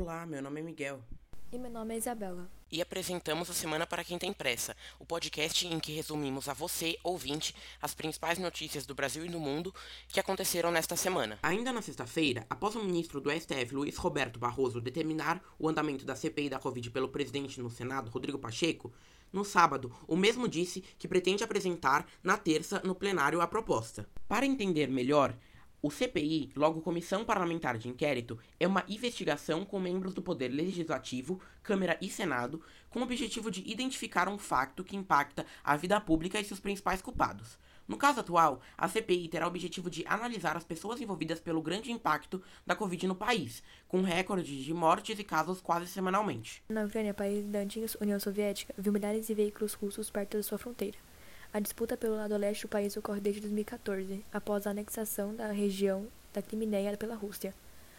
Olá, meu nome é Miguel. E meu nome é Isabela. E apresentamos a Semana para Quem Tem Pressa, o podcast em que resumimos a você, ouvinte, as principais notícias do Brasil e do mundo que aconteceram nesta semana. Ainda na sexta-feira, após o ministro do STF, Luiz Roberto Barroso, determinar o andamento da CPI da Covid pelo presidente no Senado, Rodrigo Pacheco, no sábado, o mesmo disse que pretende apresentar na terça no plenário a proposta. Para entender melhor, o CPI, logo Comissão Parlamentar de Inquérito, é uma investigação com membros do Poder Legislativo, Câmara e Senado, com o objetivo de identificar um facto que impacta a vida pública e seus principais culpados. No caso atual, a CPI terá o objetivo de analisar as pessoas envolvidas pelo grande impacto da Covid no país, com recordes de mortes e casos quase semanalmente. Na Ucrânia, país da antiga União Soviética, viu milhares de veículos russos perto da sua fronteira. A disputa pelo lado leste do país ocorre desde 2014, após a anexação da região da Crimeia pela Rússia.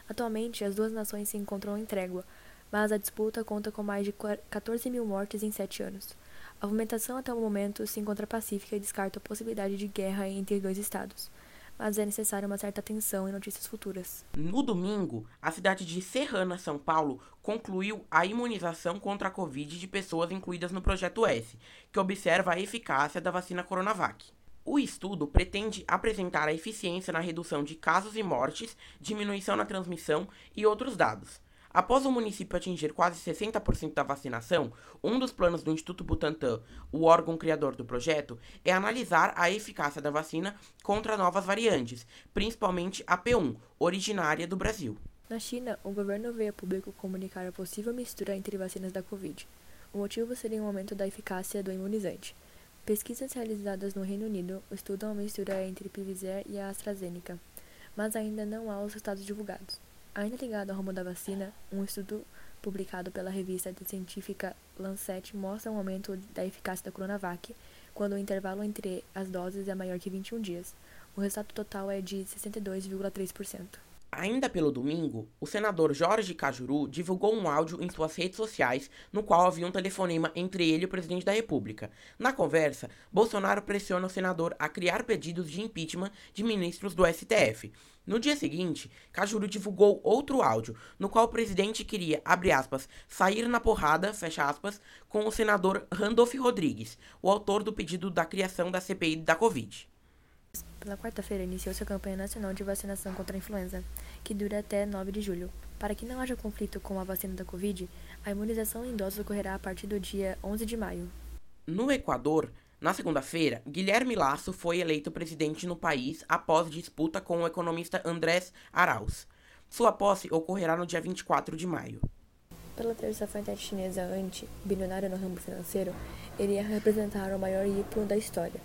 Atualmente, as duas nações se encontram em trégua, mas a disputa conta com mais de 14 mil mortes em sete anos. A movimentação até o momento se encontra pacífica e descarta a possibilidade de guerra entre dois estados mas é necessária uma certa atenção em notícias futuras. No domingo, a cidade de Serrana, São Paulo, concluiu a imunização contra a Covid de pessoas incluídas no Projeto S, que observa a eficácia da vacina Coronavac. O estudo pretende apresentar a eficiência na redução de casos e mortes, diminuição na transmissão e outros dados. Após o município atingir quase 60% da vacinação, um dos planos do Instituto Butantan, o órgão criador do projeto, é analisar a eficácia da vacina contra novas variantes, principalmente a P1, originária do Brasil. Na China, o governo veio a público comunicar a possível mistura entre vacinas da Covid. O motivo seria um aumento da eficácia do imunizante. Pesquisas realizadas no Reino Unido estudam a mistura entre Pfizer e a AstraZeneca, mas ainda não há os resultados divulgados. Ainda ligado ao ramo da vacina, um estudo publicado pela revista científica Lancet mostra um aumento da eficácia da Coronavac quando o intervalo entre as doses é maior que 21 dias. O resultado total é de 62,3%. Ainda pelo domingo, o senador Jorge Cajuru divulgou um áudio em suas redes sociais no qual havia um telefonema entre ele e o presidente da República. Na conversa, Bolsonaro pressiona o senador a criar pedidos de impeachment de ministros do STF. No dia seguinte, Cajuru divulgou outro áudio, no qual o presidente queria, abre aspas, sair na porrada, fecha aspas, com o senador Randolph Rodrigues, o autor do pedido da criação da CPI da Covid. Pela quarta-feira, iniciou-se a campanha nacional de vacinação contra a influenza, que dura até 9 de julho. Para que não haja conflito com a vacina da Covid, a imunização em doses ocorrerá a partir do dia 11 de maio. No Equador, na segunda-feira, Guilherme Lasso foi eleito presidente no país após disputa com o economista Andrés Arauz. Sua posse ocorrerá no dia 24 de maio. Pela terça frente chinesa Ante, bilionário no ramo financeiro, iria representar o maior IPO da história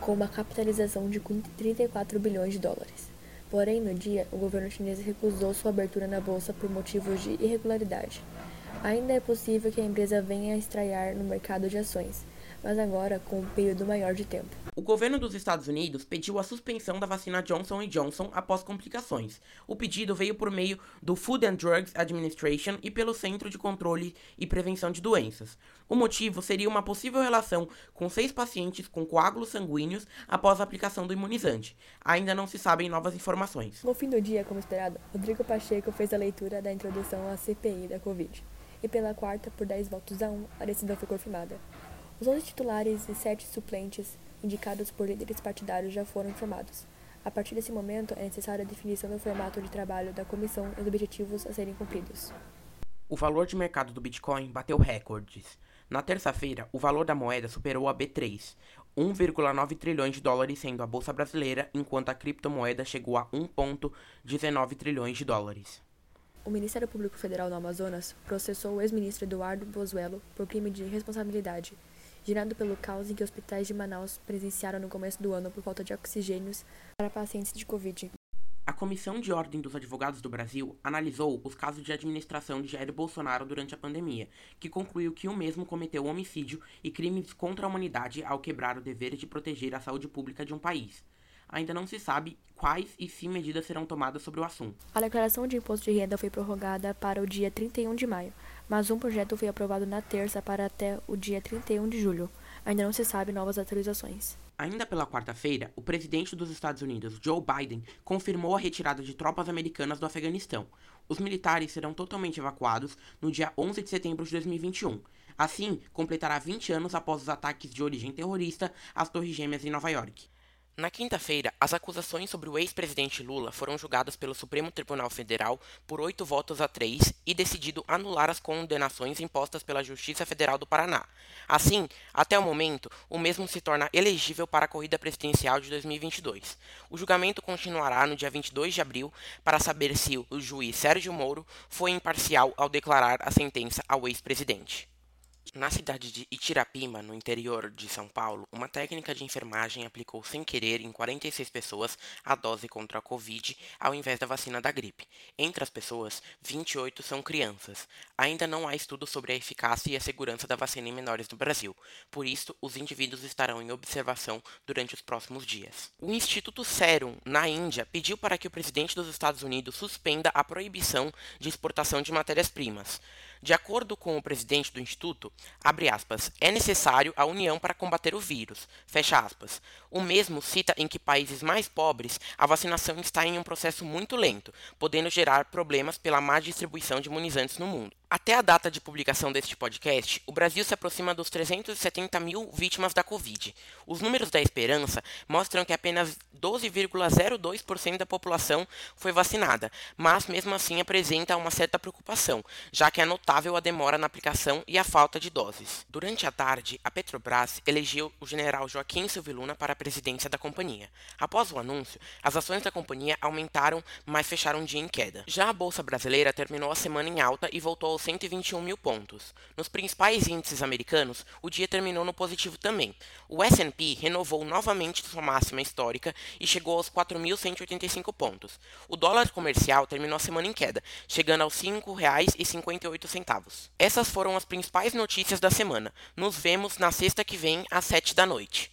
com uma capitalização de 34 bilhões de dólares. Porém, no dia, o governo chinês recusou sua abertura na bolsa por motivos de irregularidade. Ainda é possível que a empresa venha a estrear no mercado de ações, mas agora com um período maior de tempo. O governo dos Estados Unidos pediu a suspensão da vacina Johnson Johnson após complicações. O pedido veio por meio do Food and Drugs Administration e pelo Centro de Controle e Prevenção de Doenças. O motivo seria uma possível relação com seis pacientes com coágulos sanguíneos após a aplicação do imunizante. Ainda não se sabem novas informações. No fim do dia, como esperado, Rodrigo Pacheco fez a leitura da introdução à CPI da Covid. E pela quarta, por 10 votos a 1, a decisão foi confirmada. Os 11 titulares e 7 suplentes indicados por líderes partidários já foram informados. A partir desse momento, é necessária a definição do formato de trabalho da comissão e os objetivos a serem cumpridos. O valor de mercado do Bitcoin bateu recordes. Na terça-feira, o valor da moeda superou a B3, 1,9 trilhões de dólares sendo a bolsa brasileira, enquanto a criptomoeda chegou a 1,19 trilhões de dólares. O Ministério Público Federal do Amazonas processou o ex-ministro Eduardo Bozuelo por crime de responsabilidade gerado pelo caos em que hospitais de Manaus presenciaram no começo do ano por falta de oxigênios para pacientes de Covid. A Comissão de Ordem dos Advogados do Brasil analisou os casos de administração de Jair Bolsonaro durante a pandemia, que concluiu que o mesmo cometeu homicídio e crimes contra a humanidade ao quebrar o dever de proteger a saúde pública de um país ainda não se sabe quais e se medidas serão tomadas sobre o assunto. A declaração de imposto de renda foi prorrogada para o dia 31 de maio, mas um projeto foi aprovado na terça para até o dia 31 de julho. Ainda não se sabe novas atualizações. Ainda pela quarta-feira, o presidente dos Estados Unidos, Joe Biden, confirmou a retirada de tropas americanas do Afeganistão. Os militares serão totalmente evacuados no dia 11 de setembro de 2021. Assim, completará 20 anos após os ataques de origem terrorista às Torres Gêmeas em Nova York. Na quinta-feira, as acusações sobre o ex-presidente Lula foram julgadas pelo Supremo Tribunal Federal por oito votos a três e decidido anular as condenações impostas pela Justiça Federal do Paraná. Assim, até o momento, o mesmo se torna elegível para a corrida presidencial de 2022. O julgamento continuará no dia 22 de abril para saber se o juiz Sérgio Moro foi imparcial ao declarar a sentença ao ex-presidente. Na cidade de Itirapima, no interior de São Paulo, uma técnica de enfermagem aplicou sem querer em 46 pessoas a dose contra a Covid ao invés da vacina da gripe. Entre as pessoas, 28 são crianças. Ainda não há estudo sobre a eficácia e a segurança da vacina em menores no Brasil. Por isso, os indivíduos estarão em observação durante os próximos dias. O Instituto Serum, na Índia, pediu para que o presidente dos Estados Unidos suspenda a proibição de exportação de matérias-primas. De acordo com o presidente do instituto, aspas, é necessário a união para combater o vírus, O mesmo cita em que países mais pobres a vacinação está em um processo muito lento, podendo gerar problemas pela má distribuição de imunizantes no mundo. Até a data de publicação deste podcast, o Brasil se aproxima dos 370 mil vítimas da Covid. Os números da Esperança mostram que apenas 12,02% da população foi vacinada, mas mesmo assim apresenta uma certa preocupação, já que é notável a demora na aplicação e a falta de doses. Durante a tarde, a Petrobras elegeu o general Joaquim Silviluna para a presidência da companhia. Após o anúncio, as ações da companhia aumentaram, mas fecharam um dia em queda. Já a Bolsa Brasileira terminou a semana em alta e voltou aos 121 mil pontos. Nos principais índices americanos, o dia terminou no positivo também. O S&P renovou novamente sua máxima histórica e chegou aos 4.185 pontos. O dólar comercial terminou a semana em queda, chegando aos R$ 5,58. Essas foram as principais notícias da semana. Nos vemos na sexta que vem, às 7 da noite.